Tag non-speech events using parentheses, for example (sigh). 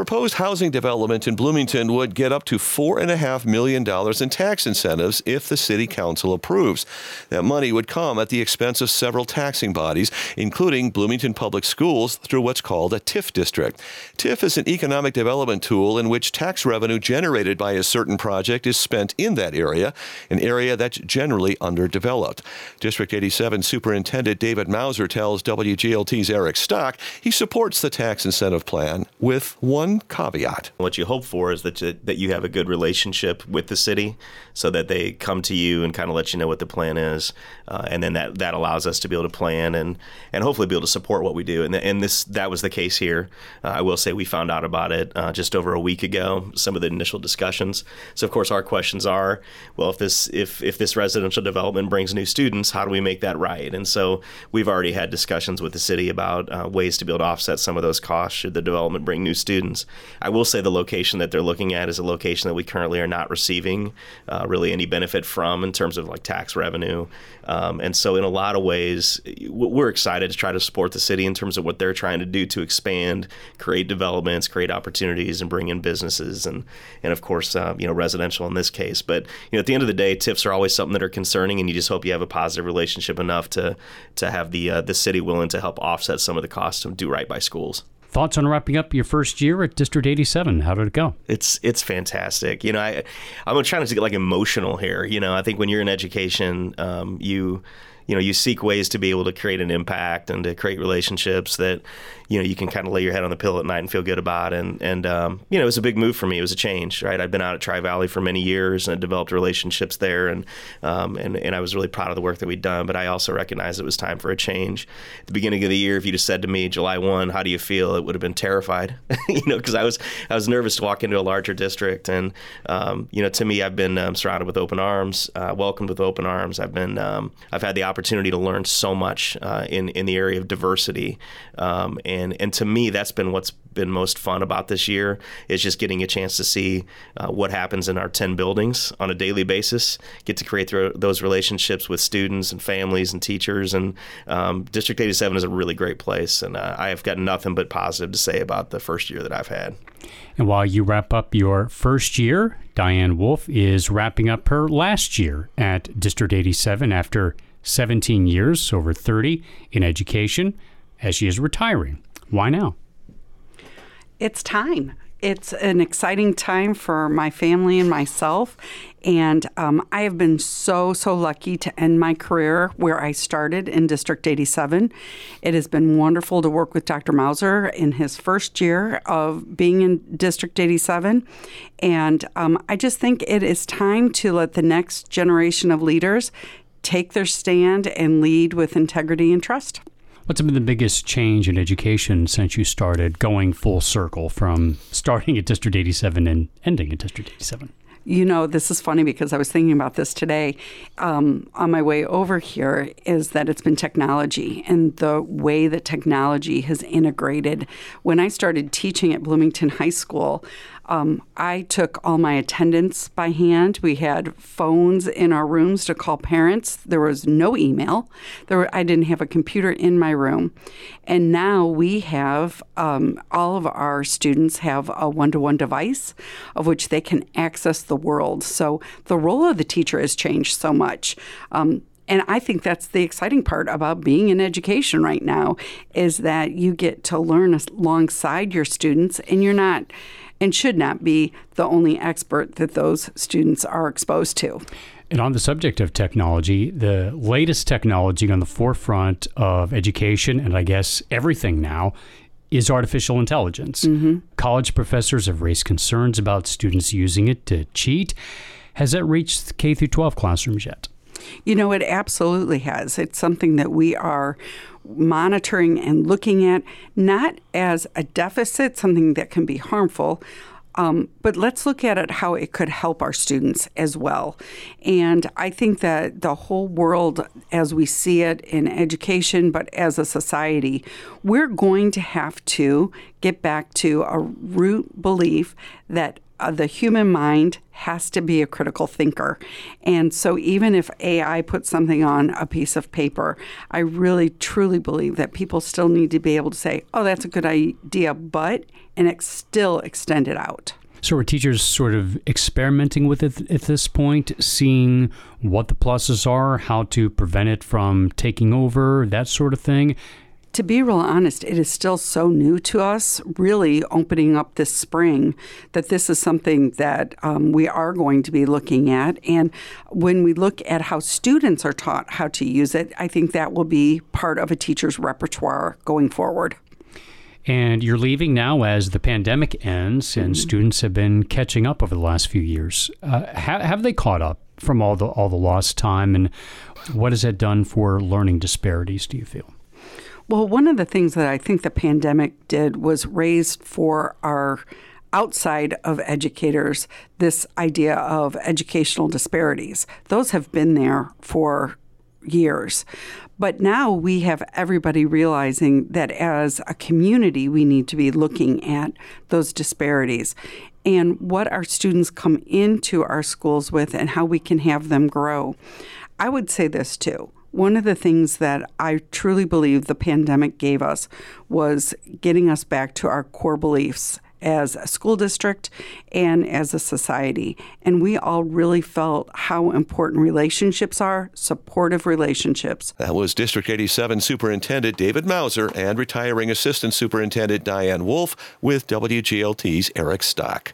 proposed housing development in Bloomington would get up to $4.5 million in tax incentives if the City Council approves. That money would come at the expense of several taxing bodies, including Bloomington Public Schools, through what's called a TIF district. TIF is an economic development tool in which tax revenue generated by a certain project is spent in that area, an area that's generally underdeveloped. District 87 Superintendent David Mouser tells WGLT's Eric Stock he supports the tax incentive plan with one caveat. What you hope for is that you, that you have a good relationship with the city so that they come to you and kind of let you know what the plan is. Uh, and then that, that allows us to be able to plan and, and hopefully be able to support what we do. And, and this that was the case here. Uh, I will say we found out about it uh, just over a week ago, some of the initial discussions. So, of course, our questions are well, if this, if, if this residential development brings new students, how do we make that right? And so we've already had discussions with the city about uh, ways to be able to offset some of those costs should the development bring new students. I will say the location that they're looking at is a location that we currently are not receiving uh, really any benefit from in terms of like tax revenue. Um, and so, in a lot of ways, we're excited to try to support the city in terms of what they're trying to do to expand, create developments, create opportunities, and bring in businesses, and and of course, uh, you know, residential in this case. But you know, at the end of the day, TIFs are always something that are concerning, and you just hope you have a positive relationship enough to to have the uh, the city willing to help offset some of the costs to do right by schools. Thoughts on wrapping up your first year at District 87? How did it go? It's it's fantastic. You know, I I'm trying to get like emotional here. You know, I think when you're in education, um, you you know you seek ways to be able to create an impact and to create relationships that you know you can kind of lay your head on the pillow at night and feel good about. And and um, you know it was a big move for me. It was a change right? I've been out at Tri Valley for many years and developed relationships there and um, and and I was really proud of the work that we'd done. But I also recognized it was time for a change. At the beginning of the year if you just said to me July 1 how do you feel? it would have been terrified (laughs) you know because I was I was nervous to walk into a larger district. And um, you know to me I've been um, surrounded with open arms uh, welcomed with open arms. I've been um, I've had the opportunity opportunity to learn so much uh, in in the area of diversity, um, and and to me that's been what's been most fun about this year is just getting a chance to see uh, what happens in our 10 buildings on a daily basis get to create th- those relationships with students and families and teachers. And um, district 87 is a really great place and uh, i have got nothing but positive to say about the first year that i've had. And while you wrap up your first year diane wolf is wrapping up her last year at district 87 after 17 years, over 30 in education, as she is retiring. Why now? It's time. It's an exciting time for my family and myself. And um, I have been so, so lucky to end my career where I started in District 87. It has been wonderful to work with Dr. Mouser in his first year of being in District 87. And um, I just think it is time to let the next generation of leaders take their stand and lead with integrity and trust. What's been the biggest change in education since you started going full circle from starting at District 87 and ending at District 87? You know, this is funny because I was thinking about this today um, on my way over here. Is that it's been technology and the way that technology has integrated. When I started teaching at Bloomington High School, um, I took all my attendance by hand. We had phones in our rooms to call parents. There was no email. There were, I didn't have a computer in my room. And now we have um, all of our students have a one to one device of which they can access the world. So the role of the teacher has changed so much. Um, and I think that's the exciting part about being in education right now is that you get to learn alongside your students and you're not and should not be the only expert that those students are exposed to. And on the subject of technology, the latest technology on the forefront of education, and I guess everything now, is artificial intelligence. Mm-hmm. College professors have raised concerns about students using it to cheat. Has that reached K through 12 classrooms yet? You know, it absolutely has. It's something that we are monitoring and looking at, not as a deficit, something that can be harmful. Um, but let's look at it how it could help our students as well. And I think that the whole world, as we see it in education, but as a society, we're going to have to get back to a root belief that uh, the human mind has to be a critical thinker. And so, even if AI puts something on a piece of paper, I really truly believe that people still need to be able to say, oh, that's a good idea, but, and it still extend it out. So are teachers sort of experimenting with it at this point, seeing what the pluses are, how to prevent it from taking over, that sort of thing? To be real honest, it is still so new to us, really opening up this spring, that this is something that um, we are going to be looking at. And when we look at how students are taught how to use it, I think that will be part of a teacher's repertoire going forward. And you're leaving now as the pandemic ends, and mm-hmm. students have been catching up over the last few years. Uh, ha- have they caught up from all the all the lost time, and what has that done for learning disparities? Do you feel? Well, one of the things that I think the pandemic did was raise for our outside of educators this idea of educational disparities. Those have been there for years. But now we have everybody realizing that as a community, we need to be looking at those disparities and what our students come into our schools with and how we can have them grow. I would say this too one of the things that I truly believe the pandemic gave us was getting us back to our core beliefs as a school district and as a society. And we all really felt how important relationships are, supportive relationships. That was District 87 Superintendent David Mouser and retiring Assistant Superintendent Diane Wolf with WGLT's Eric Stock.